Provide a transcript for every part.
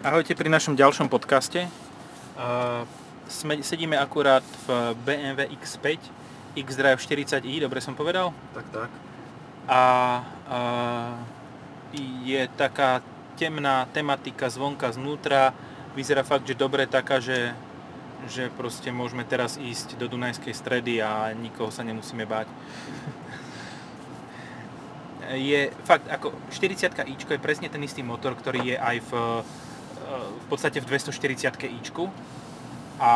Ahojte pri našom ďalšom podcaste. Uh, sme, sedíme akurát v BMW X5 X-Drive 40i, dobre som povedal? Tak, tak. A uh, je taká temná tematika zvonka, znútra. Vyzerá fakt, že dobre taká, že, že proste môžeme teraz ísť do Dunajskej stredy a nikoho sa nemusíme báť. je fakt, ako 40 i je presne ten istý motor, ktorý je aj v v podstate v 240 ičku a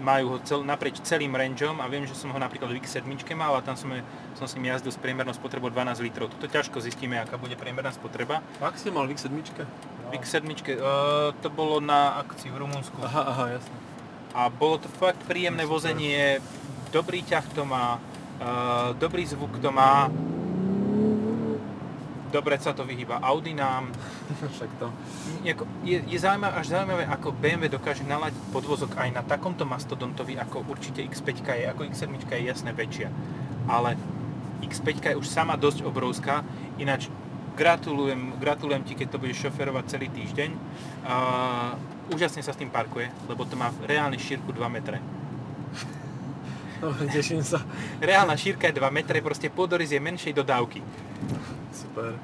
majú ho cel, naprieč celým rangeom a viem, že som ho napríklad v X7 mal a tam som, som s ním jazdil s priemernou spotrebou 12 litrov. Toto ťažko zistíme, aká bude priemerná spotreba. Ak si mal v X7? No. V X7, uh, to bolo na akcii v Rumunsku. Aha, aha, jasne. A bolo to fakt príjemné vozenie, dobrý ťah to má, uh, dobrý zvuk to má, dobre sa to vyhýba Audinám. Však to. Je, je zaujímavé, až zaujímavé, ako BMW dokáže naladiť podvozok aj na takomto mastodontovi, ako určite X5 je, ako X7 je jasne väčšia. Ale X5 je už sama dosť obrovská, ináč gratulujem, gratulujem ti, keď to budeš šoferovať celý týždeň. Uh, úžasne sa s tým parkuje, lebo to má reálne šírku 2 metre. No, teším sa. Reálna šírka je 2 metre, proste pôdorys je menšej dodávky. Super.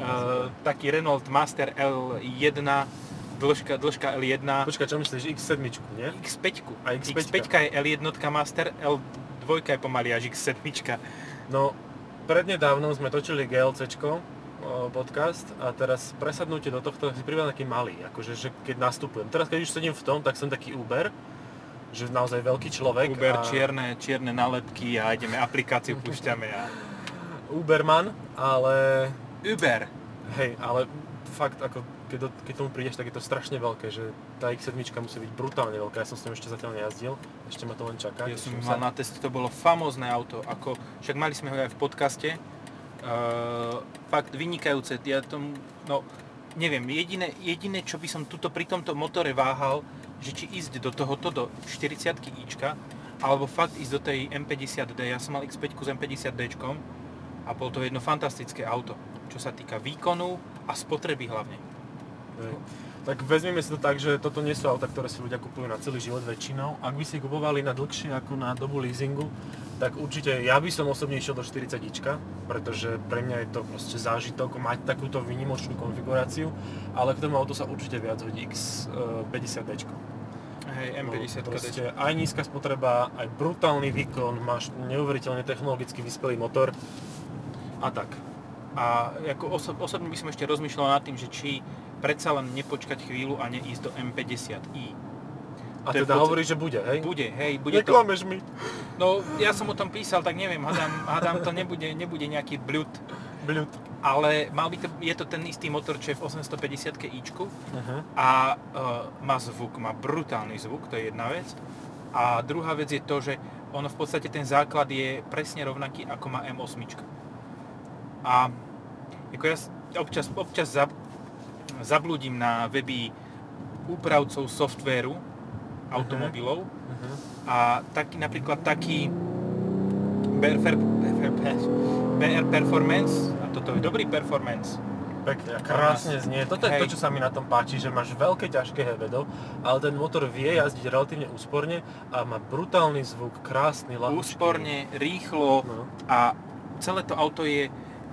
Uh, taký Renault Master L1, dĺžka, dĺžka L1. Počkaj, čo myslíš? X7, nie? X5. A X5. X5 je L1 Master, L2 je pomaly až X7. No, prednedávnom sme točili GLCčko, podcast a teraz presadnutie do tohto si privedal taký malý, akože že keď nastupujem. Teraz keď už sedím v tom, tak som taký Uber, že naozaj veľký človek. Uber, a... čierne, čierne nálepky a ideme, aplikáciu púšťame a... Uberman, ale... Uber. Hej, ale fakt, ako keď, do, keď tomu prídeš, tak je to strašne veľké, že tá X7 musí byť brutálne veľká. Ja som s ním ešte zatiaľ nejazdil, ešte ma to len čaká. Ja som mal na test, to bolo famózne auto, ako, však mali sme ho aj v podcaste. Uh, fakt vynikajúce, ja tom, no, neviem, jediné, jediné, čo by som tuto pri tomto motore váhal, že či ísť do tohoto, do 40 ička, alebo fakt ísť do tej M50D. Ja som mal X5 s M50D a bolo to jedno fantastické auto, čo sa týka výkonu a spotreby hlavne. Hej. Tak vezmeme si to tak, že toto nie sú auta, ktoré si ľudia kupujú na celý život väčšinou. Ak by si kupovali na dlhšie ako na dobu leasingu, tak určite ja by som osobne išiel do 40 pretože pre mňa je to proste zážitok mať takúto výnimočnú konfiguráciu, ale k tomu auto sa určite viac hodí X50D. Hej, M50 no, proste aj nízka spotreba, aj brutálny výkon, máš neuveriteľne technologicky vyspelý motor, a tak. A ako oso- osobne by som ešte rozmýšľal nad tým, že či predsa len nepočkať chvíľu a neísť do M50i. A to teda podstate... hovorí, že bude, hej? Bude, hej. Bude Neklameš to... mi. No, ja som o tom písal, tak neviem, hádam, hádam to nebude, nebude nejaký bľud. Bľud. Ale mal by to, je to ten istý motor, čo je v 850 ičku uh-huh. a uh, má zvuk, má brutálny zvuk, to je jedna vec. A druhá vec je to, že ono v podstate ten základ je presne rovnaký ako má M8. A ako ja občas, občas zab, zablúdim na weby úpravcov softvéru automobilov uh-huh. a taký, napríklad taký BR, BR Performance, a toto je dobrý performance, Pekne krásne znie. Toto je Hej. to, čo sa mi na tom páči, že máš veľké ťažké hevedo, ale ten motor vie jazdiť relatívne úsporne a má brutálny zvuk, krásny, lahučký. Úsporne, rýchlo no. a celé to auto je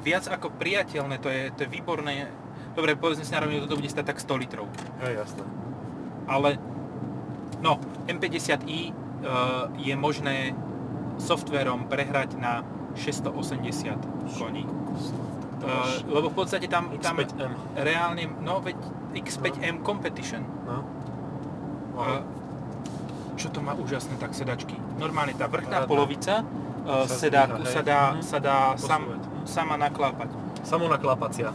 viac ako priateľné, to je, to je výborné. Dobre, povedzme si na rovinu, toto bude stať tak 100 litrov. Hej, jasné. Ale, no, M50i uh, je možné softverom prehrať na 680 koní. Uh, lebo v podstate tam, tam X5M. reálne, no veď X5M no. Competition. No. Wow. Uh, čo to má úžasné tak sedačky. Normálne tá vrchná Radná. polovica uh, sedáku sa dá, sa dá sam, sama naklápať. Samonaklápacia.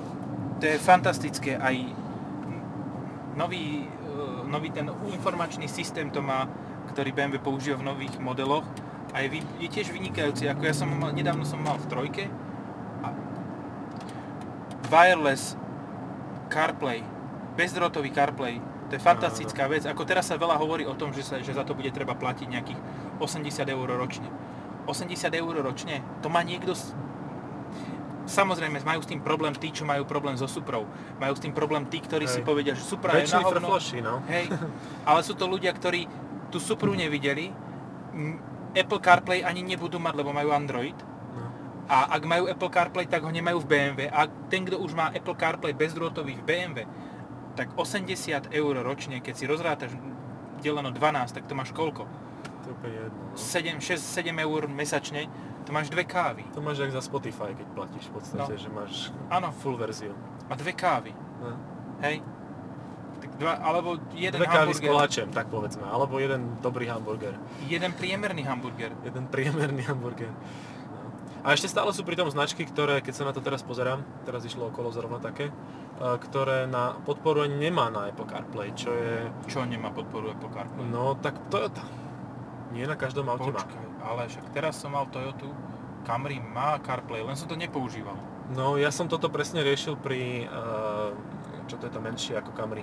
To je fantastické. Aj nový, uh, nový ten informačný systém to má, ktorý BMW používa v nových modeloch a je, je tiež vynikajúci. Ako ja som mal, nedávno som mal v trojke a wireless CarPlay, bezdrotový CarPlay, to je fantastická vec. Ako teraz sa veľa hovorí o tom, že, sa, že za to bude treba platiť nejakých 80 eur ročne. 80 eur ročne, to má niekto samozrejme majú s tým problém tí, čo majú problém so Suprou. Majú s tým problém tí, ktorí Hej. si povedia, že Supra je na hovno. no. Hej, ale sú to ľudia, ktorí tú Supru nevideli, Apple CarPlay ani nebudú mať, lebo majú Android. no. A ak majú Apple CarPlay, tak ho nemajú v BMW. A ten, kto už má Apple CarPlay bezdrôtový v BMW, tak 80 eur ročne, keď si rozrátaš deleno 12, tak to máš koľko? To je úplne jedno, no. 7, 6, 7 eur mesačne, to máš dve kávy. To máš jak za Spotify, keď platíš v podstate, No. že máš Áno. full verziu. A dve kávy, No. hej? Tak dva, alebo jeden Dve kávy s koláčem, tak povedzme. Alebo jeden dobrý hamburger. jeden priemerný hamburger. Jeden priemerný hamburger. No. A ešte stále sú pri tom značky, ktoré, keď sa na to teraz pozerám, teraz išlo okolo zrovna také, eh, ktoré na podporu ani nemá na Apple CarPlay, čo je, Čo nemá podporu Apple CarPlay? no tak Toyota. Nie na každom aute má. Ale však teraz som mal Toyotu, Camry má CarPlay, len som to nepoužíval. No ja som toto presne riešil pri, eh, čo to je to menšie ako Camry.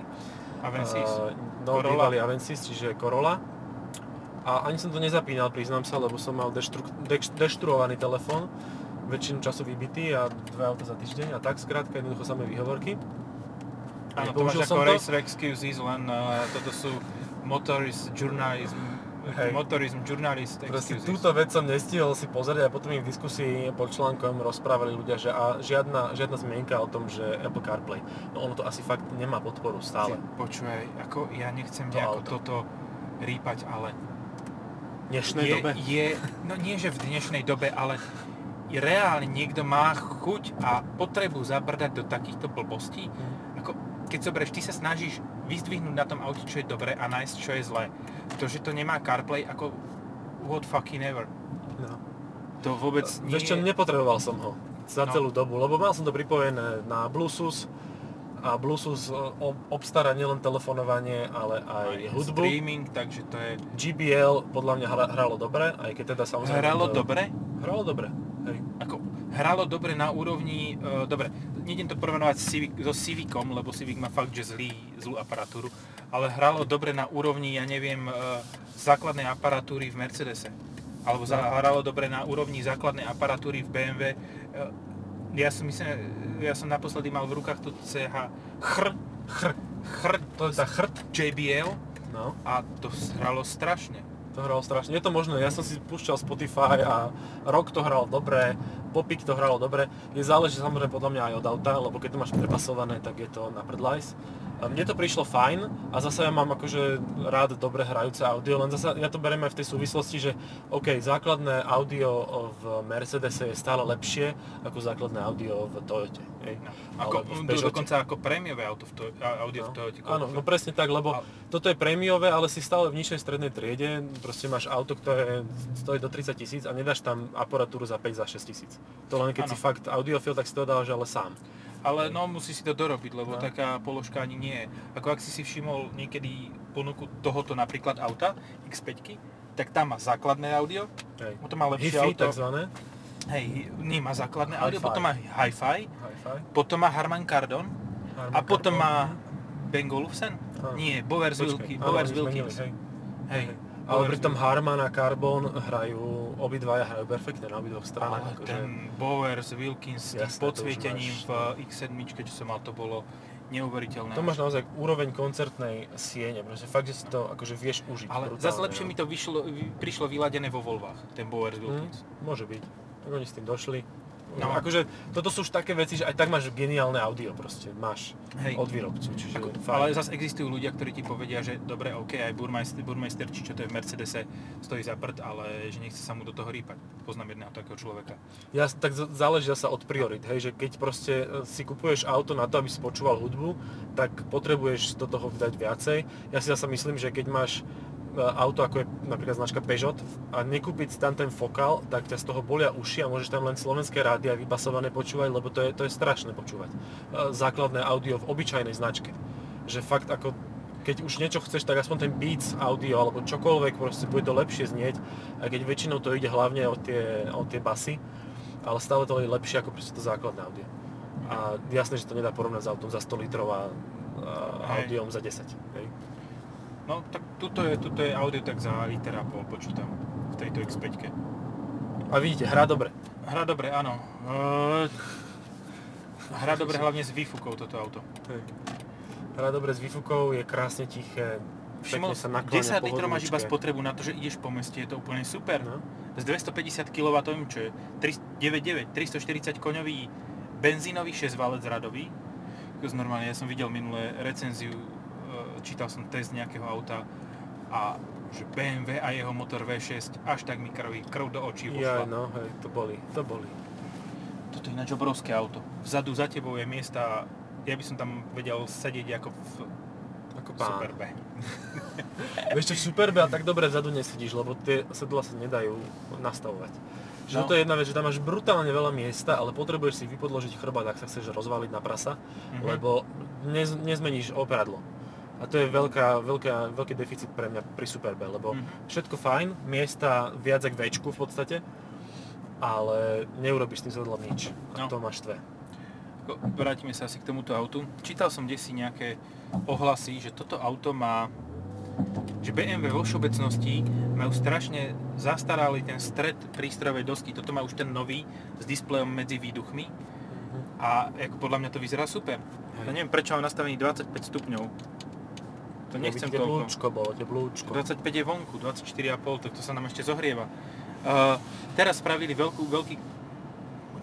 Avensis. Eh, no, Corolla. bývalý Avensis, čiže Corolla. A ani som to nezapínal, priznám sa, lebo som mal deštru, deš, deštruovaný telefón, väčšinu času vybitý a dve auta za týždeň a tak skrátka jednoducho samé výhovorky. Áno, to máš ako to. racer excuses, len uh, toto sú motorist journalism, Hej. motorism journalist Proste túto vec som nestihol si pozrieť a potom mi v diskusii pod článkom rozprávali ľudia, že a žiadna, žiadna zmienka o tom, že Apple CarPlay. No ono to asi fakt nemá podporu stále. Počúvaj, ako ja nechcem To nejako auto. toto rýpať, ale V dnešnej je, dobe. je, no nie že v dnešnej dobe, ale reálne niekto má chuť a potrebu zabrdať do takýchto blbostí, Hm. Keď zoberieš, ty sa snažíš vyzdvihnúť na tom aute, čo je dobré a nájsť, čo je zlé. To, že to nemá CarPlay, ako what fucking ever. No. To vôbec nie Vieš čo, je... nepotreboval som ho za No. celú dobu, lebo mal som to pripojené na Bluetooth a Bluetooth ob- obstará nielen telefonovanie, ale aj, aj hudbu. streaming, takže to je... GBL podľa mňa hra, hralo dobre, aj keď teda samozrejme... Hralo to, dobre? Hralo dobre, hej. Ako, hralo dobre na úrovni... Uh, dobre, nejdem to porovnávať Civic, so Civicom, lebo Civic má fakt, že zlý, zlú aparatúru, ale hralo dobre na úrovni, ja neviem, uh, základnej aparatúry v Mercedese. Alebo za, hralo dobre na úrovni základnej aparatúry v BMW. Uh, ja som myslím, ja som naposledy mal v rukách tú CH chr, chr, chr, To je tá chrt, JBL no. a to hralo strašne. To hralo strašne. Je to možné, ja som si púšťal Spotify a rok to hral dobre, popik to hralo dobre. Je záleží samozrejme podľa mňa aj od auta, lebo keď to máš prepasované, tak je to na prdlajs. Mne to prišlo fajn a zase ja mám akože rád dobre hrajúce audio, len zase ja to beriem aj v tej súvislosti, že OK, základné audio v Mercedese je stále lepšie ako základné audio v Toyote. Hej? No, ako, v Peugeote. dokonca ako prémiové auto v to, audio v Toyote. Áno, no presne tak, lebo Ale- toto je prémiové, ale si stále v nižšej strednej triede, proste máš auto, ktoré stojí do 30 tisíc a nedáš tam aparatúru za 5, za 6 tisíc. To len keď Áno. si fakt audiofil, tak si to dáš ale sám. Ale no musí si to dorobiť, lebo No. taká položka ani nie je. Ako ak si si všimol niekedy ponuku tohoto napríklad auta X5, tak tam má základné audio, Hej. potom má lepšie Hi-Fi auto. takzvané. Hej, nie má základné audio, Hi-Fi. potom má Hi-Fi, Hi-Fi. potom má Harman Kardon a Harman potom má Kardon. Bang Olufsen? Nie, Bowers, Počkaj, Wilki, áno, Bowers Wilkins. hej. Hej. Ale pritom. Harman a Carbon hrajú, obidvaja hrajú perfektne na obidvoch stranách. Ale akože, ten Bowers Wilkins s tým podsvietením v X7, čo som mal, to bolo neuveriteľné. to máš naozaj úroveň koncertnej siene, proste fakt, že si to akože vieš užiť. Ale brutálne, zase lepšie no. mi to vyšlo, vy- prišlo vyladené vo Volvách, ten Bowers Wilkins. Hm, môže byť. Tak oni s tým došli. No. No. Akože toto sú už také veci, že aj tak máš geniálne audio proste, máš Hej. od výrobcu, čiže Ako, fajn. ale zase existujú ľudia, ktorí ti povedia, že dobre, OK, aj Burmeister, Burmeister či čo to je v Mercedese, stojí za prd, ale že nechce sa mu do toho rýpať. Poznám jedného takého človeka. Ja, tak záleží sa od priorit, hej, že keď proste e, si kupuješ auto na to, aby si počúval hudbu, tak potrebuješ do toho dať viacej. Ja si zase myslím, že keď máš auto ako je napríklad značka Peugeot a nekúpiť si tam ten fokál, tak ťa z toho bolia uši a môžeš tam len slovenské rádia vybasované počúvať, lebo to je, to je strašné počúvať. E, Základné audio v obyčajnej značke. Že fakt ako keď už niečo chceš, tak aspoň ten Beats audio alebo čokoľvek, proste bude to lepšie znieť, aj keď väčšinou to ide hlavne o tie, o tie basy, ale stále to je lepšie ako proste to základné audio. A jasné, že to nedá porovnať s autom za 100 litrov a, a audiom za 10. Hej. No tak tuto je, tuto je audio tak za liter a pol počítam v tejto X5. A vidíte, hrá dobre. Hra dobre, áno. Eee, Hrá dobre hlavne s výfukou toto auto. Hej. Hrá dobre s výfukou, je krásne tiché, Všimol, sa nakláňa 10 litrov máš iba spotrebu na to, že ideš po meste, je to úplne super. No. S 250 kW, čo je 399, 340 koňový benzínový 6 válec radový. Normálne, ja som videl minulé recenziu, e, čítal som test nejakého auta a že BMW a jeho motor V6 až tak mi krví, krv do očí Ja, vošla. no, hej, to boli, to boli. Toto je ináč obrovské auto. Vzadu za tebou je miesta, ja by som tam vedel sedieť ako v Ako pán. Superbe. Vieš čo, v Superbe a tak dobre vzadu nesedíš, lebo tie sedla sa nedajú nastavovať. Že No. to je jedna vec, že tam máš brutálne veľa miesta, ale potrebuješ si vypodložiť chrbát, ak sa chceš rozvaliť na prasa, Mhm. lebo nez, nezmeníš opradlo. A to je veľká, veľká, veľký deficit pre mňa pri Superbe, lebo Mhm. všetko fajn, miesta viac k Včku v podstate, ale neurobiš s tým sedlom nič. A No. to máš tve. Ako, Vrátime sa asi k tomuto autu. Čítal som desi nejaké ohlasy, že toto auto má že BMW vo všeobecnosti majú strašne zastaralý ten stred prístrojovej dosky. Toto má už ten nový s displejom medzi výduchmi a ako podľa mňa to vyzerá super. Ja neviem prečo mám nastavený 25 stupňov. To nechcem Tie toľko. blúčko bolo, tie blúčko. 25 je vonku, 24,5, tak to sa nám ešte zohrieva. Uh, teraz spravili veľkú, veľký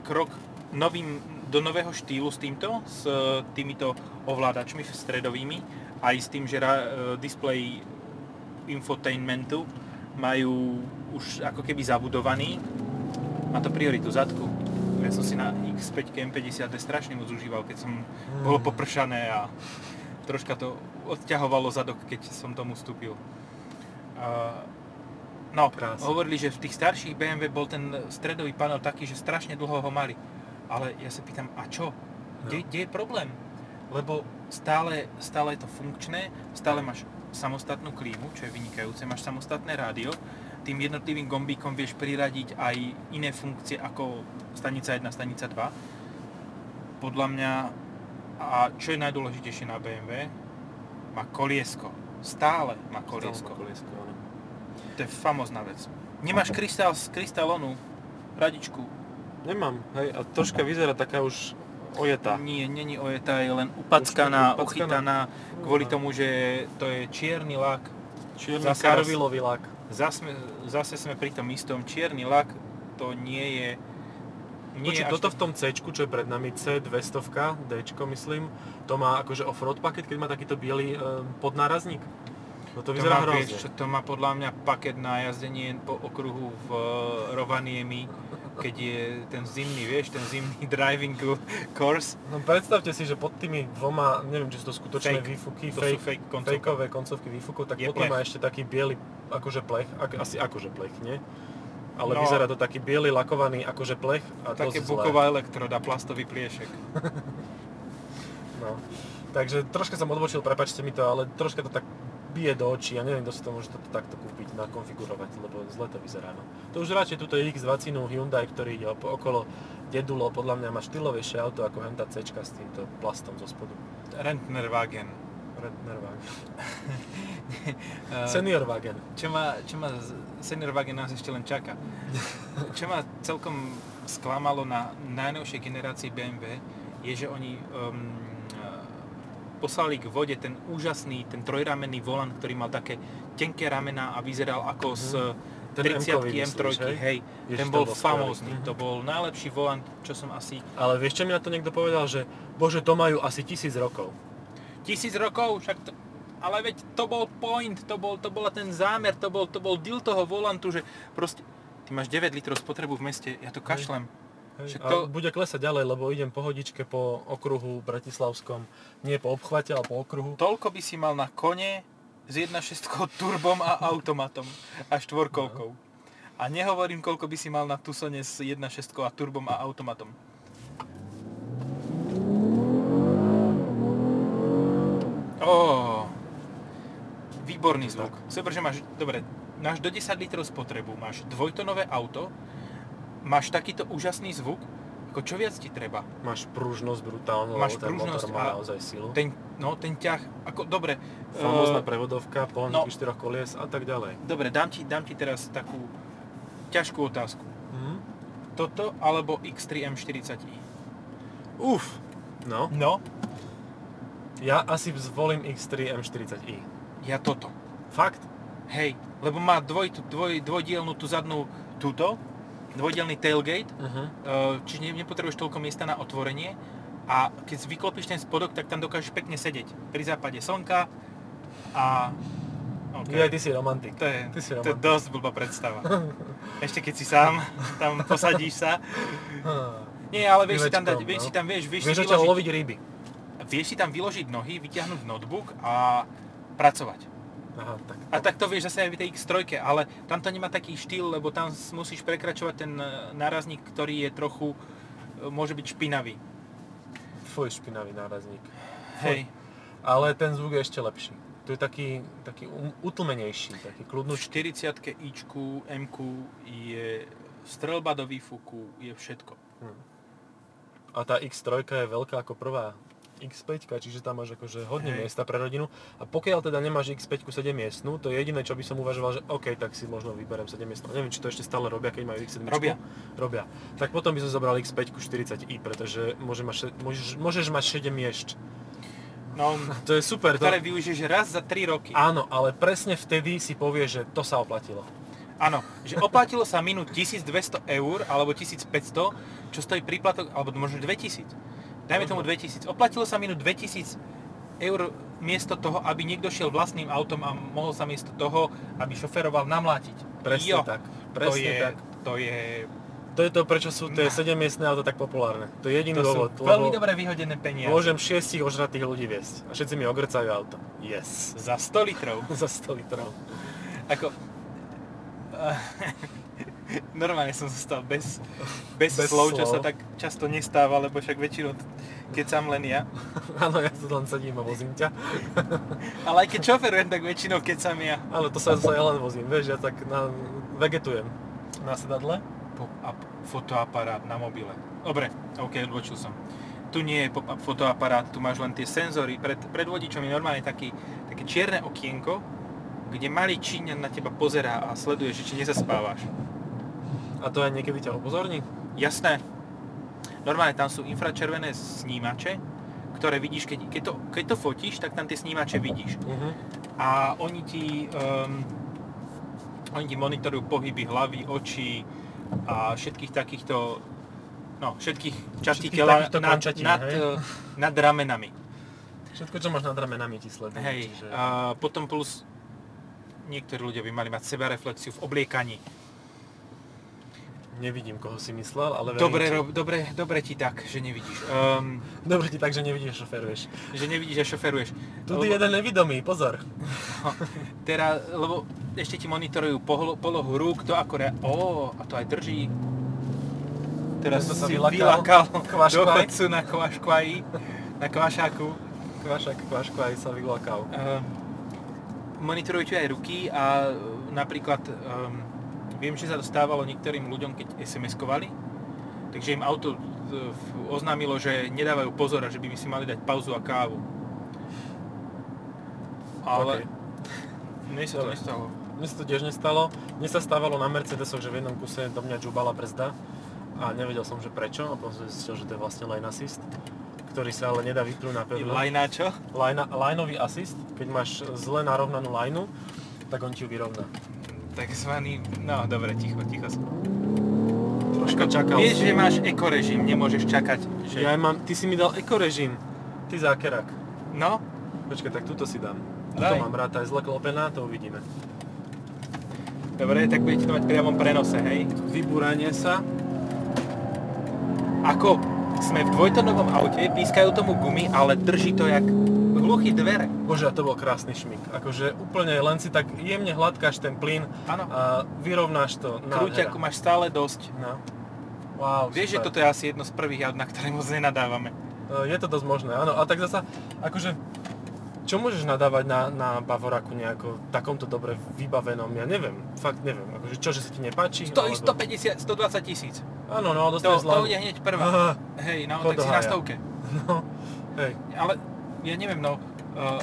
krok novým, do nového štýlu s týmto, s uh, týmito ovládačmi stredovými, aj s tým, že ra, uh, displej infotainmentu majú už ako keby zabudovaný. Má to prioritu zadku. Ja som si na X5 M50 strašne moc užíval, keď som bolo popršané a troška to odťahovalo zadok, keď som tomu vstúpil. Uh, no, Krásne. hovorili, že v tých starších BMW bol ten stredový panel taký, že strašne dlho ho mali. Ale ja sa pýtam, a čo? Kde, kde je problém? Lebo stále, stále je to funkčné, stále máš samostatnú klímu, čo je vynikajúce, máš samostatné rádio, tým jednotlivým gombíkom vieš priradiť aj iné funkcie ako stanica 1, stanica 2. Podľa mňa, a čo je najdôležitejšie na BMW, má koliesko. Stále má koliesko. koliesko áno. To je famózna vec. Nemáš krystál z krystálonu, radičku. Nemám, hej, a troška vyzerá taká už ojetá. Nie, není ojetá, je len upackaná, upackaná. uchytaná kvôli tomu, že to je čierny lak. Čierny Zase karvilový lak. Zase, zase sme pri tom istom. Čierny lak to nie je... Nie Počuť, toto tak- v tom C, čo je pred nami, C200, D, myslím, to má akože off-road paket, keď má takýto biely e, podnárazník. No to to vyzerá má, vieš, hrozne. čo, to má podľa mňa paket na jazdenie po okruhu v eh, Rovaniemi, keď je ten zimný, vieš, ten zimný driving course. No predstavte si, že pod tými dvoma, neviem, či sú to skutočné Fake. výfuky, To fake, fake koncovka. fakeové koncovky výfukov, tak Je potom plech. má ešte taký biely, akože plech, ak, asi akože plech, nie? Ale No. vyzerá to taký biely lakovaný akože plech a Také dosť zlé. buková elektroda, plastový pliešek. No. Takže troška som odbočil, prepačte mi to, ale troška to tak bije do očí a neviem, kto si to môže toto takto kúpiť, nakonfigurovať, lebo zle to vyzerá. No. To už radšej túto X20 Hyundai, ktorý ide okolo dedulo, podľa mňa má štýlovejšie auto ako henta C s týmto plastom zo spodu. Rentnerwagen. Redner Wagen. Eh, Senior Wagen. čo ma, čo ma Senior Wagen nás ešte len čaká. Čo ma celkom sklamalo na najnovšej generácii BMW je, že oni um, poslali k vode ten úžasný, ten trojramenný volant, ktorý mal také tenké ramená a vyzeral ako z Mhm. Ten 30 M-kový M3, myslíš, hej? hej. Ježiš, ten bol bol famózny, Mhm. to bol najlepší volant, čo som asi... Ale vieš, čo mi na to niekto povedal, že bože, to majú asi tisíc rokov. Tisíc rokov, však to, ale veď to bol point, to bol, to bola ten zámer, to bol, to bol deal toho volantu, že proste, ty máš 9 litrov spotrebu v meste, ja to kašlem. Hej, a to- bude klesať ďalej, lebo idem po hodičke po okruhu bratislavskom, nie po obchvate, ale po okruhu. Toľko by si mal na kone s 1.6 turbom a automatom a štvorkolkou. A nehovorím, koľko by si mal na Tucsone s 1.6 a turbom a automatom. Ó, výborný zvuk. Super, že máš, dobre, máš do 10 litrov spotrebu, máš dvojtonové auto, máš takýto úžasný zvuk, ako čo viac ti treba? Máš pružnosť brutálnu, Máš ten motor pružnosť má a naozaj silu. Ten, no, ten ťah, ako, dobre, Famózna eh, prevodovka, pohľadníky no. štyroch kolies a tak ďalej. Dobre, dám ti, dám ti teraz takú ťažkú otázku. Mhm. Toto alebo X3 M40i? Uf, No, No, ja asi zvolím X3 M40i. Ja toto. Fakt? Hej, lebo má dvoj, dvoj, dvojdielnú tú zadnú túto, dvojdielný tailgate, Uh-huh. čiže ne- nepotrebuješ toľko miesta na otvorenie a keď vyklopíš ten spodok, tak tam dokážeš pekne sedieť pri západe slnka a... Okay. Ja, ty si romantik. To je, Ty si to je romantik. dosť blbá predstava. Ešte keď si sám, tam posadíš sa. Nie, ale vieš si tam dať, vieš no. si tam, vieš, vieš, Vieš si vyložiť, loviť ryby. vieš si tam vyložiť nohy, vyťahnuť notebook a pracovať. Aha, tak. A tak to vieš zase aj v tej X3, ale tam to nemá taký štýl, lebo tam musíš prekračovať ten e, nárazník, ktorý je trochu, e, môže byť špinavý. Fuj, špinavý nárazník. Hej. Ale ten zvuk je ešte lepší. To je taký, taký utlmenejší, taký V kľudnúčky. 40 ičku, M je strelba do výfuku, je všetko. A tá X3 je veľká ako prvá X5, čiže tam máš akože hodne Hej. miesta pre rodinu. A pokiaľ teda nemáš X5 7 miestnú, to je jediné, čo by som uvažoval, že OK, tak si možno vyberem 7 miestnú. Neviem, či to ešte stále robia, keď majú X7. Robia. Robia. Tak potom by som zobral X5 40i, pretože môže mať, môžeš, môžeš mať 7 miešť. No, To je super. To... ktoré využiješ raz za 3 roky. Áno, ale presne vtedy si povie, že to sa oplatilo. Áno, že oplatilo sa minút 1200 eur alebo 1500, čo stojí príplatok, alebo možno 2000. Dajme tomu 2000. Oplatilo sa minút 2000 eur miesto toho, aby niekto šiel vlastným autom a mohol sa miesto toho, aby šoferoval namlátiť. Presne jo, tak. to Presne je, tak. to je, To je to, prečo sú tie 7 miestne auta tak populárne. To je jediný to sú dôvod. veľmi dobre vyhodené peniaze. Môžem šiestich ožratých ľudí viesť. A všetci mi ogrcajú auto. Yes. Za 100 litrov. Za 100 litrov. Ako... Normálne som zostal bez, bez, Bez slov, čo sa tak často nestáva, lebo však väčšinou keď som len ja. Áno, ja tu len sedím a vozím ťa. Ale aj keď šoferujem, tak väčšinou keď som ja. Áno, to sa zase ja len vozím, vieš, ja tak na, vegetujem. Na sedadle. Pop-up fotoaparát na mobile. Dobre, ok, odbočil som. Tu nie je pop-up fotoaparát, tu máš len tie senzory. Pred, pred vodičom je normálne taký, také čierne okienko, kde malý Číňan na teba pozerá a sleduje, že či nezaspávaš. A to aj niekedy ťa upozorní? Jasné. Normálne tam sú infračervené snímače, ktoré vidíš, keď, keď, to, keď to fotíš, tak tam tie snímače vidíš. Uh-huh. A oni ti, um, oni ti monitorujú pohyby hlavy, očí a všetkých takýchto, no všetkých častí tela nad, končatín, nad, hej? eh, nad ramenami. Všetko, čo máš nad ramenami ti sledujú. Hej, Čiže... a potom plus niektorí ľudia by mali mať sebareflexiu v obliekaní. Nevidím, koho si myslel, ale Dobre, ti. rob, dobre, dobre ti tak, že nevidíš. Um, Dobre ti tak, že nevidíš, šoferuješ. že nevidíš a šoferuješ. Tu Lebo- je jeden nevidomý, pozor. Teraz, lebo ešte ti monitorujú pohlo, polohu rúk, to ako rea- Ó, a to aj drží. Teraz sa si vylakal. do chodcu na kvaškvaji, na kvašáku. Kvašak, kvaško aj sa vylakal. Ehm, monitorujú ti aj ruky a napríklad um, viem, že sa to stávalo niektorým ľuďom, keď SMS-kovali, takže im auto e, oznámilo, že nedávajú pozor a že by si mali dať pauzu a kávu. Ale mne sa to nestalo. Mne sa to tiež nestalo. Mne sa stávalo na Mercedesoch, že v jednom kuse do mňa džubala brzda a nevedel som, že prečo a potom som zistil, že to je vlastne lane assist, ktorý sa ale nedá vypnúť na pevno. Lajnáčo? Line, lineový assist, keď máš zle narovnanú lineu, tak on ti ju vyrovná. Takzvaný, no dobre, ticho, ticho. Troška čakal Vieš, že máš ekorežim, nemôžeš čakať, že... Ja mám, ty si mi dal ekorežim. Ty zákerak. No, Počkaj, tak túto si dám. Daj. Tuto mám rád, tá je zle klopená, to uvidíme. dobre, tak budete to mať priamom prenose, hej? Vybúranie sa. Ako sme v dvojtonovom aute, pískajú tomu gumy, ale drží to jak hluchý dvere. Bože, a to bol krásny šmik. Akože úplne len si tak jemne hladkáš ten plyn Áno. a vyrovnáš to. Krúťaku máš stále dosť. No. Wow, Vieš, že super. toto je asi jedno z prvých aut, na ktoré moc nenadávame. E, Je to dosť možné, áno. A tak zasa, akože, čo môžeš nadávať na, na Bavoraku nejako takomto dobre vybavenom? Ja neviem, fakt neviem. Akože čo, že sa ti nepáči? Stojí alebo- 150, 120 tisíc. Áno, no, To, dostaneš to zľavu. ide hneď prvá. Aha, Hej, no, tak si na stovke. no, hej. Ale ja neviem, no, uh,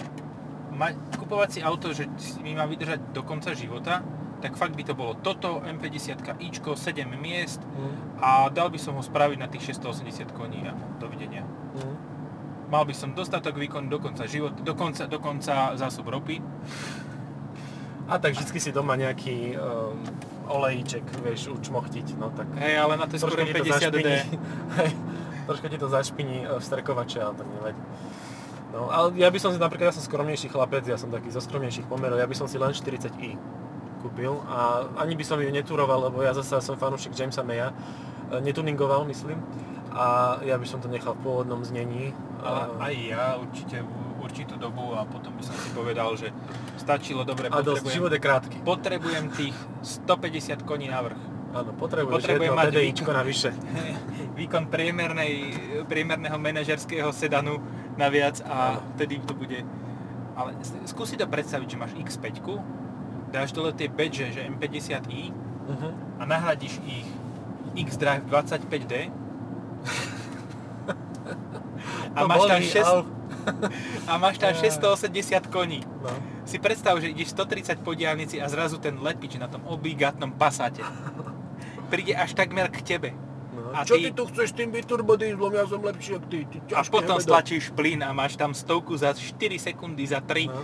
mať, kupovať si auto, že mi má vydržať do konca života, tak fakt by to bolo toto, M50 ičko, 7 miest Mm, a dal by som ho spraviť na tých 680 koní a dovidenia. mm. mal by som dostatok výkonu do konca života, do konca, do konca zásob ropy. A tak vždycky si doma nejaký um, olejček, vieš, učmochtiť, no tak... Hej, ale na skoro to 50D. zašpiní, hej, troška ti to zašpiní e, vstrkovače, ale to nevadí. No, ale ja by som si, napríklad, ja som skromnejší chlapec, ja som taký zo skromnejších pomerov, ja by som si len 40i kúpil a ani by som ju neturoval, lebo ja zase som fanúšik Jamesa Maya, e, netuningoval, myslím, a ja by som to nechal v pôvodnom znení. A- aj ja určite určitú dobu a potom by som si povedal, že stačilo, dobre, a dosť, život potrebujem, je krátky. potrebujem tých 150 koní na vrch. Áno, potrebuješ Potrebujem jedno TDIčko navyše. Výkon priemernej, priemerného manažerského sedanu naviac a vtedy to bude... Ale skúsi to predstaviť, že máš X5, dáš dole tie badge, že M50i Uh-huh. a nahradíš ich X-Drive 25D a máš tam bolí, 6, au. a máš tam Aj. 680 koní. No. Si predstav, že ideš 130 po diálnici a zrazu ten lepič na tom obligátnom pasáte príde až takmer k tebe. A Čo ty- ty tu chceš tým biturbodyzlom, ja som lepší ako ty, ty A potom hebedo. stlačíš plyn a máš tam stovku za 4 sekundy, za 3. No.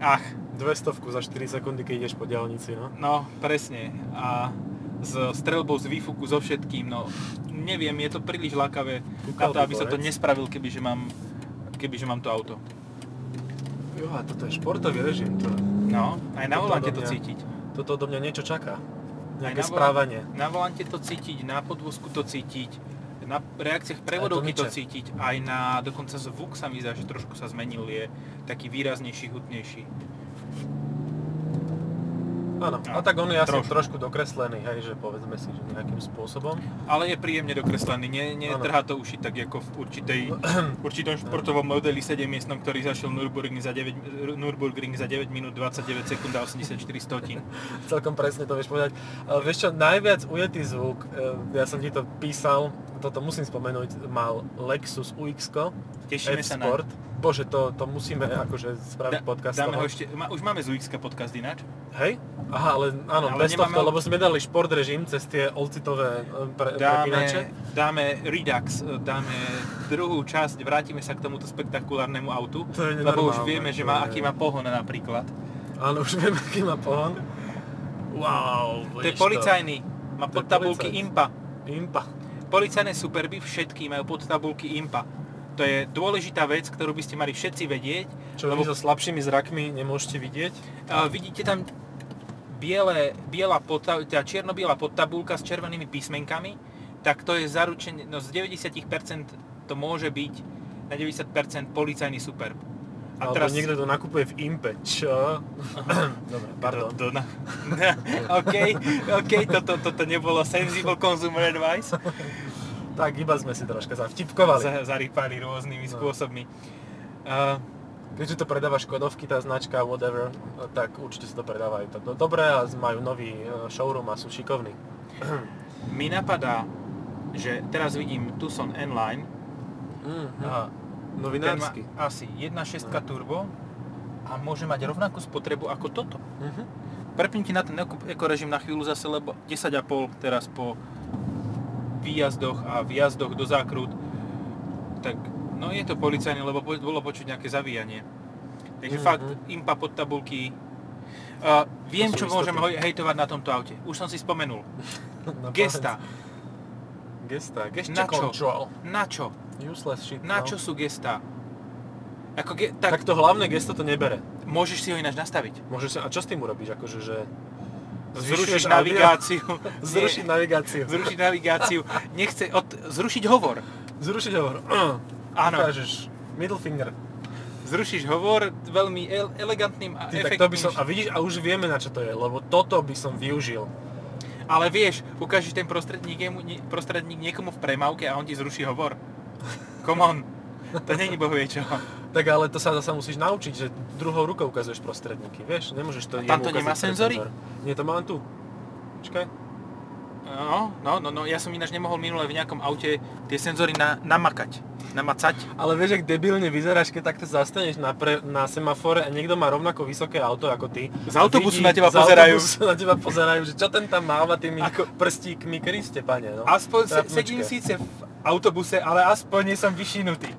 Ach, 200 za 4 sekundy, keď ideš po diaľnici, no. no presne. A s strelbou z výfuku, so všetkým, no neviem, je to príliš lákavé na Kúkal to, by aby som to nespravil, kebyže mám, kebyže mám to auto. Jo, a toto je športový režim, to, No, aj na volante to cítiť. toto odo mňa niečo čaká. Nejaké na vo- správanie. Na volante to cítiť, na podvozku to cítiť, na reakciách prevodovky to cítiť, aj na, dokonca zvuk sa mi zdá, že trošku sa zmenil, je taký výraznejší, hutnejší. Áno, No, a tak on je asi trošku. trošku dokreslený, hej, že povedzme si, že nejakým spôsobom. Ale je príjemne dokreslený, ne, netrhá to uši tak ako v určitej, určitom športovom modeli 7 miestnom, ktorý zašiel Nürburgring za 9, Nürburgring za 9 minút 29 sekúnd a 84 stotín. Celkom presne to vieš povedať. Ale vieš čo, najviac ujetý zvuk, e, ja som ti to písal, toto musím spomenúť, mal Lexus UX Tešíme sa na... Bože, to, to musíme akože spraviť Da, podcast dáme ho ešte, ma, už máme z UX podcast ináč. Hej? Aha, ale áno, Ale bez nemáme tohto, lebo sme dali šport režim cez tie olcitové e, pre, Dáme, prepínače. dáme Redux, dáme druhú časť, vrátime sa k tomuto spektakulárnemu autu, To je lebo už vieme, že má, aký má pohon napríklad. Áno, už vieme, aký má pohon. Wow, To je policajný, má podtabulky. IMPA. Impa. Policajné superby všetky majú podtabulky IMPA. To je dôležitá vec, ktorú by ste mali všetci vedieť. Čo lebo vy so slabšími zrakmi nemôžete vidieť. uh, vidíte tam biele, biela podta, teda čierno-biela podtabulka s červenými písmenkami, tak to je zaručenie, no z 90% to môže byť na 90% policajný superb. A Alebo teraz... niekto to nakupuje v Impe. Čo? Dobre, pardon. Do, do, na... OK, OK, toto, toto nebolo sensible consumer advice. Tak iba sme si troška zavtipkovali. Za- Zarýpali rôznymi No. spôsobmi. Uh, Keďže to predáva Škodovky, tá značka, whatever, tak určite sa to predáva aj to dobre a majú nový e, showroom a sú šikovní. mi napadá, že teraz vidím Tucson N-Line, Mm, a má Novinársky. asi 1.6 turbo a môže mať rovnakú spotrebu ako toto. Mhm. Prepnite na ten eko- ekorežim na chvíľu zase, lebo 10,5 teraz po výjazdoch a výjazdoch do zákrut, tak no je to policajné, lebo po- bolo počuť nejaké zavíjanie. Takže Mhm. fakt, impa pod tabulky. Uh, viem, čo môžem hoj- hejtovať na tomto aute. Už som si spomenul. Gesta. Gesta. Gesture Na čo? control. Na čo? Useless shit. Na no. čo sú gesta? Ako ge- Tak, tak, to hlavné gesto to nebere. môžeš si ho ináč nastaviť. Môžeš sa, a čo s tým urobíš? Akože, že... Zrušiť navigáciu. Zrušiť navigáciu. zrušiť navigáciu. Nechce od, zrušiť hovor. Zrušiť hovor. Áno. Ukážeš middle finger. Zrušíš hovor veľmi el- elegantným a Ty, tak efektným. to by som, a vidíš, a už vieme na čo to je, lebo toto by som využil. Ale vieš, ukážeš ten prostredník, jemu, prostredník niekomu v premávke a on ti zruší hovor. Come on. To není bohvie čo. Tak ale to sa zase musíš naučiť, že druhou rukou ukazuješ prostredníky, vieš, nemôžeš to A tam to nemá senzory? senzor. Nie, to mám tu. Počkaj. No, no, no, no, ja som ináč nemohol minule v nejakom aute tie senzory na, namakať, namacať. Ale vieš, ak debilne vyzeráš, keď takto zastaneš na, pre, na semafore a niekto má rovnako vysoké auto ako ty. Z autobusu Vidí- na teba z pozerajú. autobusu na teba pozerajú, že čo ten tam máva tými Ako- prstíkmi, Kriste, pane, no. Aspoň se, sedím síce v autobuse, ale aspoň nie som vyšinutý.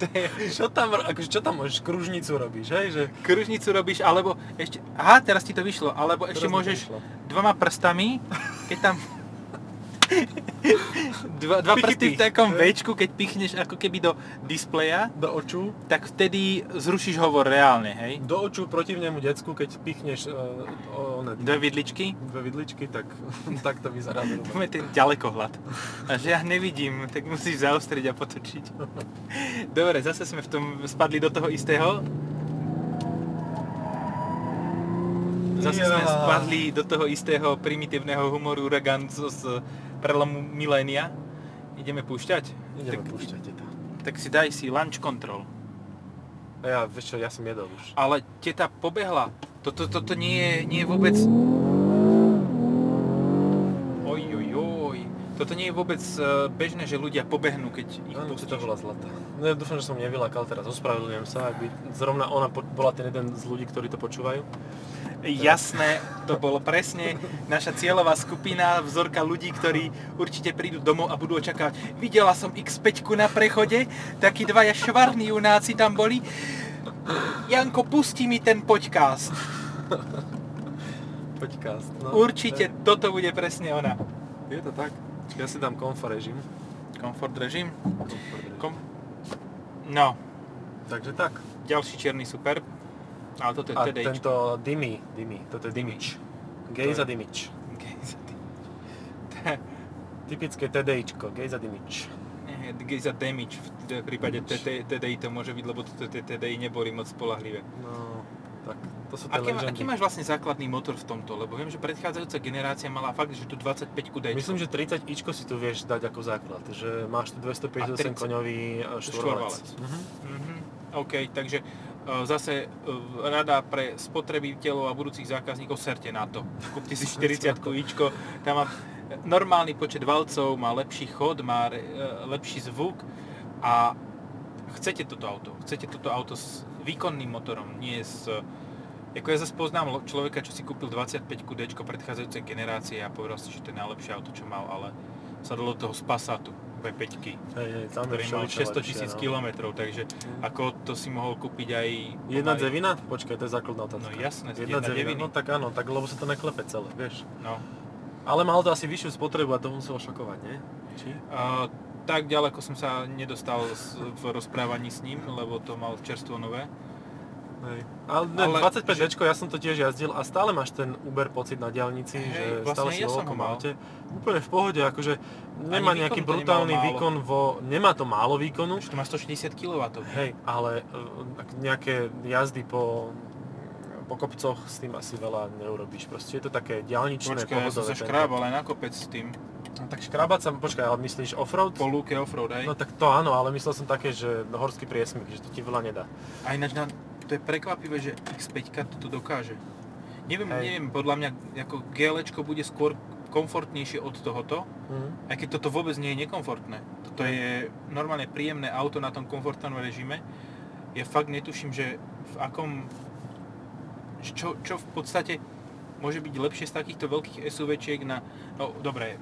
To je... Čo tam, akože, čo tam môžeš, kružnicu robíš, hej? Že... Kružnicu robíš, alebo ešte, aha, teraz ti to vyšlo, alebo ešte môžeš dvoma prstami, keď tam dva, dva prsty v takom Včku, keď pichneš ako keby do displeja. Do oču. Tak vtedy zrušíš hovor reálne, hej? Do oču protivnému decku, keď pichneš uh, one, Dve vidličky. Dve vidličky, tak, tak to vyzerá. Máme ten ďalekohľad. A že ja nevidím, tak musíš zaostriť a potočiť. Dobre, zase sme v tom spadli do toho istého. Zase sme spadli do toho istého primitívneho humoru Uragan z, z prelomu milénia. Ideme púšťať? Ideme tak, púšťať, teta. Tak si daj si lunch control. Ja, vieš čo, ja som jedol už. Ale teta pobehla. Toto, toto to nie, je, nie je vôbec... Toto nie je vôbec e, bežné, že ľudia pobehnú, keď ich Áno, to bola zlatá. No ja dúfam, že som nevylakal teraz, ospravedlňujem sa, ak by zrovna ona bola ten jeden z ľudí, ktorí to počúvajú. Jasné, to bolo presne naša cieľová skupina, vzorka ľudí, ktorí určite prídu domov a budú očakávať. Videla som X5 na prechode, takí dvaja švarní junáci tam boli. Janko, pusti mi ten podcast. Podcast, no. Určite, ne. toto bude presne ona. Je to tak. Ja si dám comfort režim. Comfort režim? Comfort režim. Kom... No. Takže tak. Ďalší čierny superb. Ale toto je A TDIčko. tento Dimi, Dimi, toto je Dimič. Gejza Dimič. Gejza Dimič. Typické TDIčko, Gejza Dimič. Gejza Dimič, v prípade TDI to môže byť, lebo toto TDI neboli moc spolahlivé. No, tak to sú tie aký, aký máš vlastne základný motor v tomto? Lebo viem, že predchádzajúca generácia mala fakt, že tu 25 D. Myslím, že 30 ičko si tu vieš dať ako základ, že máš tu 258 koňový štvorvalec. Uh-huh. Uh-huh. OK, takže E, zase e, rada pre spotrebiteľov a budúcich zákazníkov, serte na to. Kúpte si 40 ičko, tam má normálny počet valcov, má lepší chod, má e, lepší zvuk a chcete toto auto. Chcete toto auto s výkonným motorom, nie s... Ako ja zase poznám človeka, čo si kúpil 25 D predchádzajúcej generácie a povedal si, že to je najlepšie auto, čo mal, ale sa dalo toho z Passatu V5, hej, hej, tam ktorý mal 600 tisíc no. kilometrov, takže mm. ako to si mohol kúpiť aj... Jedna aj... devina? Počkaj, to je základná otázka. No jasné, jedna, jedna devina, no tak áno, tak lebo sa to neklepe celé, vieš. No. Ale mal to asi vyššiu spotrebu a to muselo šokovať, nie? Či? Uh, tak ďaleko som sa nedostal v rozprávaní s ním, lebo to mal čerstvo nové. Hej. Ale, ne, ale 25 že... Ja som to tiež jazdil a stále máš ten Uber pocit na diaľnici, Hej, že vlastne stále si ja vo aute. Úplne v pohode, akože nemá Ani nejaký brutálny výkon vo... Nemá to málo výkonu. Už to má 160 kW. Hej, ale uh, nejaké jazdy po po kopcoch s tým asi veľa neurobíš. Proste je to také diálničné, Počkaj, ja som sa škrábal aj na kopec s tým. No, tak škrábať sa, počkaj, ale myslíš offroad? Po lúke offroad, aj? No tak to áno, ale myslel som také, že horský priesmik, že to ti veľa nedá. A ináč na, to je prekvapivé, že X5 toto dokáže. Neviem, Hej. neviem, podľa mňa ako GL bude skôr komfortnejšie od tohoto, mm. aj keď toto vôbec nie je nekomfortné. Toto mm. je normálne príjemné auto na tom komfortnom režime. Ja fakt netuším, že v akom... Čo, čo v podstate môže byť lepšie z takýchto veľkých SUVčiek na... No dobre,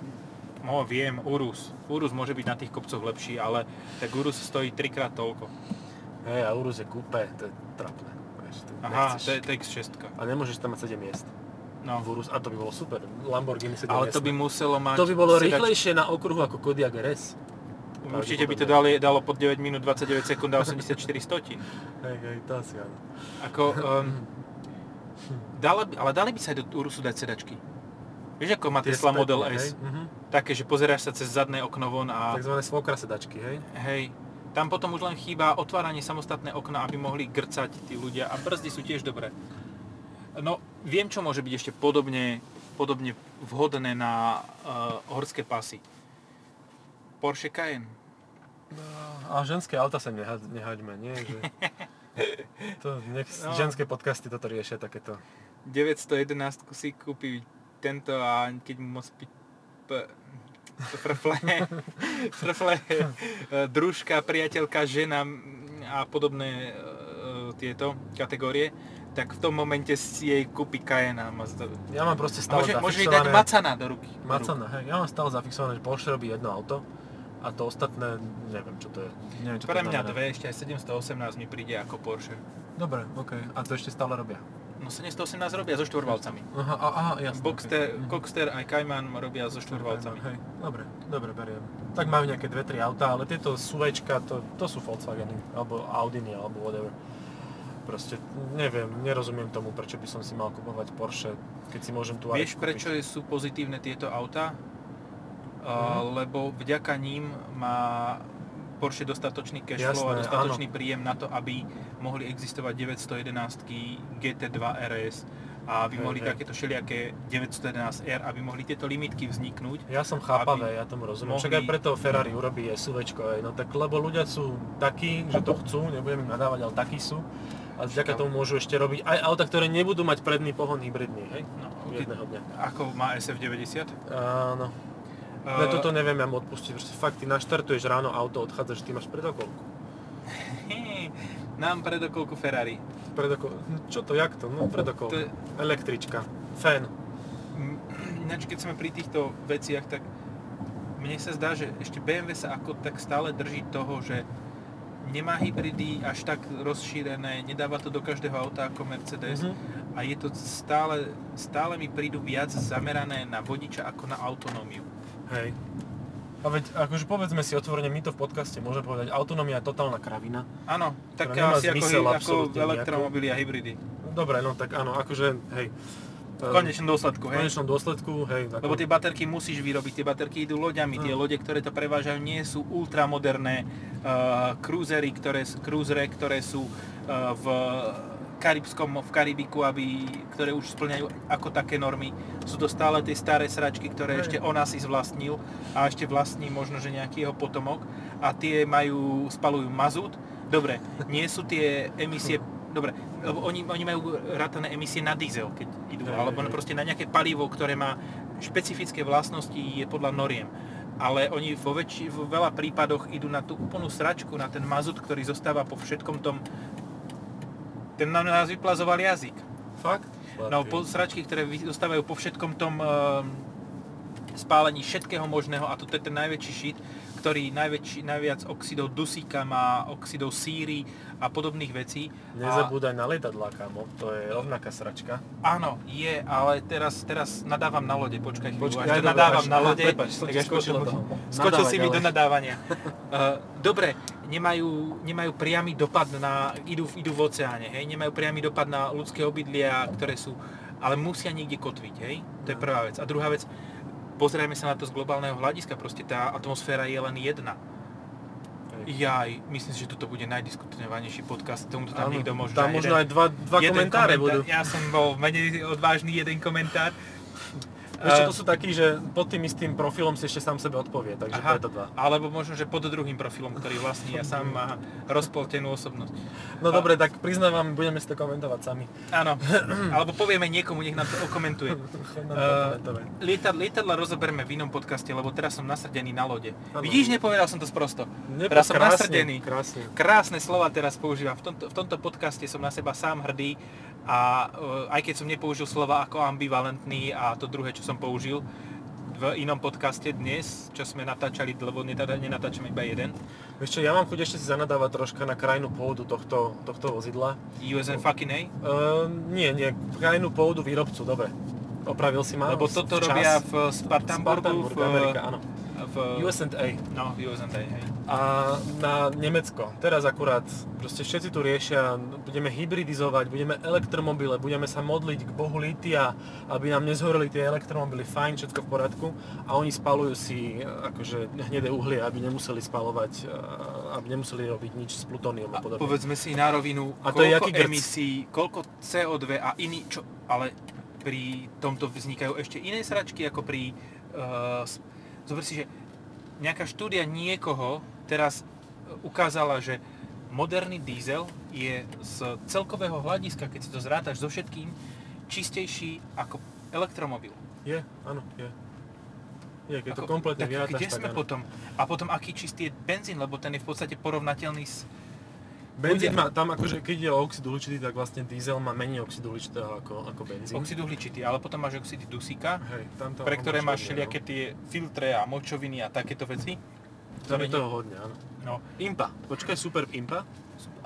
no viem, Urus. Urus môže byť na tých kopcoch lepší, ale tak Urus stojí trikrát toľko. Hej, a Urus je kúpe, to je trapné. Vieš, Aha, to je, to je X6. A nemôžeš tam mať 7 miest. No. Urus, a to by bolo super. Lamborghini 7 Ale to by muselo mať... To by bolo rýchlejšie na okruhu ako Kodiaq RS. Určite by to dali, dalo pod 9 minút 29 sekúnd a 84 stotín. Hej, hej, to asi áno. Ako, um, dala, ale dali by sa aj do Urusu dať sedačky. Vieš, ako má Tesla Model S? Hej, uh-huh. Také, že pozeráš sa cez zadné okno von a... Takzvané svokra sedačky, hej? Hej. Tam potom už len chýba otváranie samostatné okna, aby mohli grcať tí ľudia a brzdy sú tiež dobré. No, viem, čo môže byť ešte podobne, podobne vhodné na uh, horské pasy. Porsche Cayenne. No, a ženské auta sa neha, nehaďme, nie? Že... to, nech no. ženské podcasty toto riešia takéto. 911 si kúpi tento a keď mu moc pi- p- frfle, frfle družka, priateľka, žena a podobné uh, tieto kategórie, tak v tom momente si jej kúpi Cayenne Ja mám proste stále môže, môže jej dať Macana do ruky. Macana, hej. Ja mám stále zafixované, že Porsche robí jedno auto A to ostatné, neviem čo to je. Neviem, čo Pre to mňa dve, ešte aj 718 mi príde ako Porsche. Dobre, OK. A to ešte stále robia. No 718 robia so štvorvalcami. Aha, aha jasné. Boxster, ok. Mhm. Cockster aj Cayman robia so štvorvalcami. Hej, dobre, dobre, beriem. Tak majú nejaké dve, tri autá, ale tieto SUVčka, to, to sú Volkswageny, alebo Audiny, alebo whatever. Proste neviem, nerozumiem tomu, prečo by som si mal kupovať Porsche, keď si môžem tu Vieš, prečo sú pozitívne tieto autá? Uh, lebo vďaka ním má Porsche dostatočný cash flow a dostatočný príjem na to, aby mohli existovať 911 GT2 RS a aby Hej, mohli hej. takéto všelijaké 911R, aby mohli tieto limitky vzniknúť. Ja som chápavé, ja tomu rozumiem. mohli- Však aj preto Ferrari urobí SUVčko, aj, no tak lebo ľudia sú takí, že to chcú, nebudem im nadávať, ale takí sú. A vďaka tomu môžu ešte robiť aj auta, ktoré nebudú mať predný pohon hybridný, hej? No, Jedného dňa. Ako má SF90. Áno. Uh, Ja toto neviem ja mu odpustiť, proste fakt, ty naštartuješ ráno auto, odchádzaš, ty máš predokolku. nám predokolku Ferrari. Predokol... Čo to, jak to? No predokolka. To je- Električka. Fén. Mm, Ináč, keď sme pri týchto veciach, tak mne sa zdá, že ešte BMW sa ako tak stále drží toho, že nemá hybridy až tak rozšírené, nedáva to do každého auta ako Mercedes Mhm. a je to stále, stále mi prídu viac zamerané na vodiča ako na autonómiu. Hej. A veď, akože povedzme si otvorene, my to v podcaste môžeme povedať, autonómia je totálna kravina. Áno, tak asi ako, zmysel ako absolútne elektromobily a hybridy. Dobre, no tak áno, akože, hej. V konečnom dôsledku, v hej? konečnom dôsledku, hej. Ako, Lebo tie baterky musíš vyrobiť, tie baterky idú loďami, tie No. lode, ktoré to prevážajú, nie sú ultramoderné uh, cruisery, ktoré, cruisery, ktoré sú uh, v Karibskom, v Karibiku, aby, ktoré už splňajú ako také normy. Sú to stále tie staré sračky, ktoré ešte on asi zvlastnil a ešte vlastní možno, že nejaký jeho potomok a tie majú, spalujú mazút. Dobre, nie sú tie emisie Dobre, lebo oni, oni majú rátané emisie na diesel, keď idú, Hej, alebo proste na nejaké palivo, ktoré má špecifické vlastnosti, je podľa noriem. Ale oni vo, väčši, vo veľa prípadoch idú na tú úplnú sračku, na ten mazut, ktorý zostáva po všetkom tom... Ten nám nás vyplazoval jazyk. Fakt? No, po, sračky, ktoré zostávajú po všetkom tom um, spálení všetkého možného a toto je ten najväčší šit, ktorý najväčší, najviac oxidov dusíka má, oxidov síry a podobných vecí. Nezabúdaj na lietadlá, kámo. To je rovnaká sračka. A, áno, je, ale teraz, teraz nadávam na lode, počkaj chvíľu, Počkaj, až to nadávam až- na lode, prepáč, som tak skočil skočil si mi do nadávania. Uh, dobre, nemajú, nemajú priamy dopad na, idú, idú v oceáne, hej, nemajú priamy dopad na ľudské obydlia, ktoré sú, ale musia niekde kotviť, hej, to je prvá vec. A druhá vec, pozrieme sa na to z globálneho hľadiska, proste tá atmosféra je len jedna. Jaj, myslím si, že toto bude najdiskutovanejší podcast, tomuto tam Áno, niekto možno tam možno aj dva, dva komentáre komentár. budú. Ja som bol menej odvážny jeden komentár. Ešte to sú takí, že pod tým istým profilom si ešte sám sebe odpovie, takže Aha, preto dva. alebo možno, že pod druhým profilom, ktorý vlastní a sám má rozpoltenú osobnosť. No dobre, tak priznávam, budeme si to komentovať sami. Áno, alebo povieme niekomu, nech nám to okomentuje. Chod nám to Eh, komentovať. Lietad, lietadla rozoberme v inom podcaste, lebo teraz som nasrdený na lode. Áno. Vidíš, nepovedal som to sprosto. Nepo- teraz som krásne, nasrdený. Krásne. Krásne slova teraz používam. V tomto, v tomto podcaste som na seba sám hrdý a e, aj keď som nepoužil slova ako ambivalentný a to druhé, čo som použil v inom podcaste dnes, čo sme natáčali, lebo nenatáčame iba jeden, Vieš čo, ja mám chuť ešte si zanadávať troška na krajnú pôdu tohto, tohto vozidla. USN fucking A, Uh, nie, nie, krajnú pôdu výrobcu, dobre. Opravil si ma? lebo toto včas. robia v Spartanburgu, Spartanburg, v, Amerika, áno. V US&A. no, v USN hej. A na Nemecko. Teraz akurát proste všetci tu riešia, budeme hybridizovať, budeme elektromobile, budeme sa modliť k bohu litia, aby nám nezhoreli tie elektromobily, fajn, všetko v poriadku. A oni spalujú si akože hnedé uhlie, aby nemuseli spalovať, e, aby nemuseli robiť nič s plutónium A a podobne. povedzme si na rovinu, A to je koľko jaký grc? emisí, koľko CO2 a iný, čo, ale pri tomto vznikajú ešte iné sračky ako pri, uh, zober si, že nejaká štúdia niekoho teraz e, ukázala, že moderný diesel je z celkového hľadiska, keď si to zrátaš so všetkým, čistejší ako elektromobil. Je, áno, je. Je, keď to Ako- kompletne tak vyrátaš, kde tak sme áno. potom? A potom aký čistý je benzín, lebo ten je v podstate porovnateľný s... Benzín má, tam akože, keď ide o oxid uhličitý, tak vlastne diesel má menej oxidu uhličitého ako, ako benzín. Oxid uhličitý, ale potom máš oxidy dusíka, Hej, tam to pre ktoré máš všelijaké tie filtre a močoviny a takéto veci. Tam je toho hodne, áno. No. Impa. Počkaj, Superb Impa.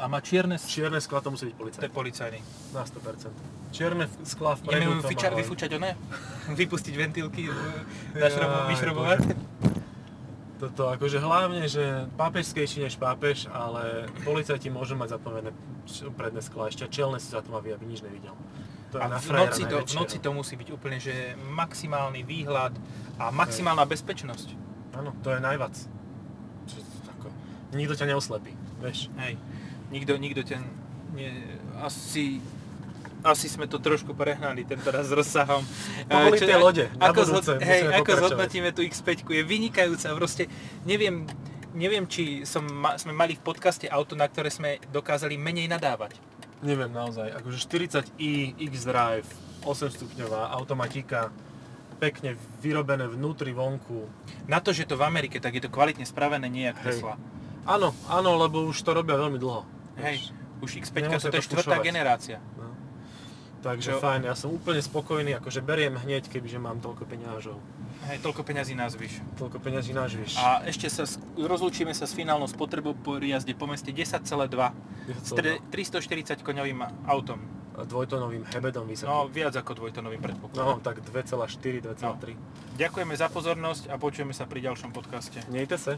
A má čierne. Čierne skla to musí byť To je policajný. Na 100%. Čierne skla vpredu vyča- len- vyfúčať oné? Vypustiť ventilky? Vyšrobovať? Toto akože hlavne, že pápežskejší než pápež, ale policajti môžu mať zapomené predné skla, ešte čelné si za to má aby nič nevidel. To je A na v noci, to, v noci to musí byť úplne, že maximálny výhľad a maximálna bezpečnosť. Áno, to je najvac. Ako, nikto ťa neoslepí, vieš. Hej. Nikto, nikto ťa... Nie, asi, asi sme to trošku prehnali tento raz s rozsahom. Eh, tie lode, ako, budúce zhod, hej, ako zhodnotíme tú X5, je vynikajúca. Proste neviem, neviem či som, sme mali v podcaste auto, na ktoré sme dokázali menej nadávať. Neviem naozaj, akože 40i X-Drive, 8 stupňová, automatika, pekne vyrobené vnútri, vonku. Na to, že to v Amerike, tak je to kvalitne spravené, nie jak. Tesla. Áno, áno, lebo už to robia veľmi dlho. Hej, už X5 Nemusia to je štvrtá generácia. No. Takže Čo- fajn, ja som úplne spokojný, akože beriem hneď, kebyže mám toľko peňažov. Hej, toľko peňazí nazvíš. Toľko peňazí nažvieš. A ešte sa s- rozlúčime sa s finálnou spotrebou po jazde po meste 10,2 s tre- 340 koňovým autom. Dvojtonovým hebedom No, vysokým. viac ako dvojtonovým predpokladom. No, tak 2,4, 2,3. Ďakujeme za pozornosť a počujeme sa pri ďalšom podcaste. Miejte sa.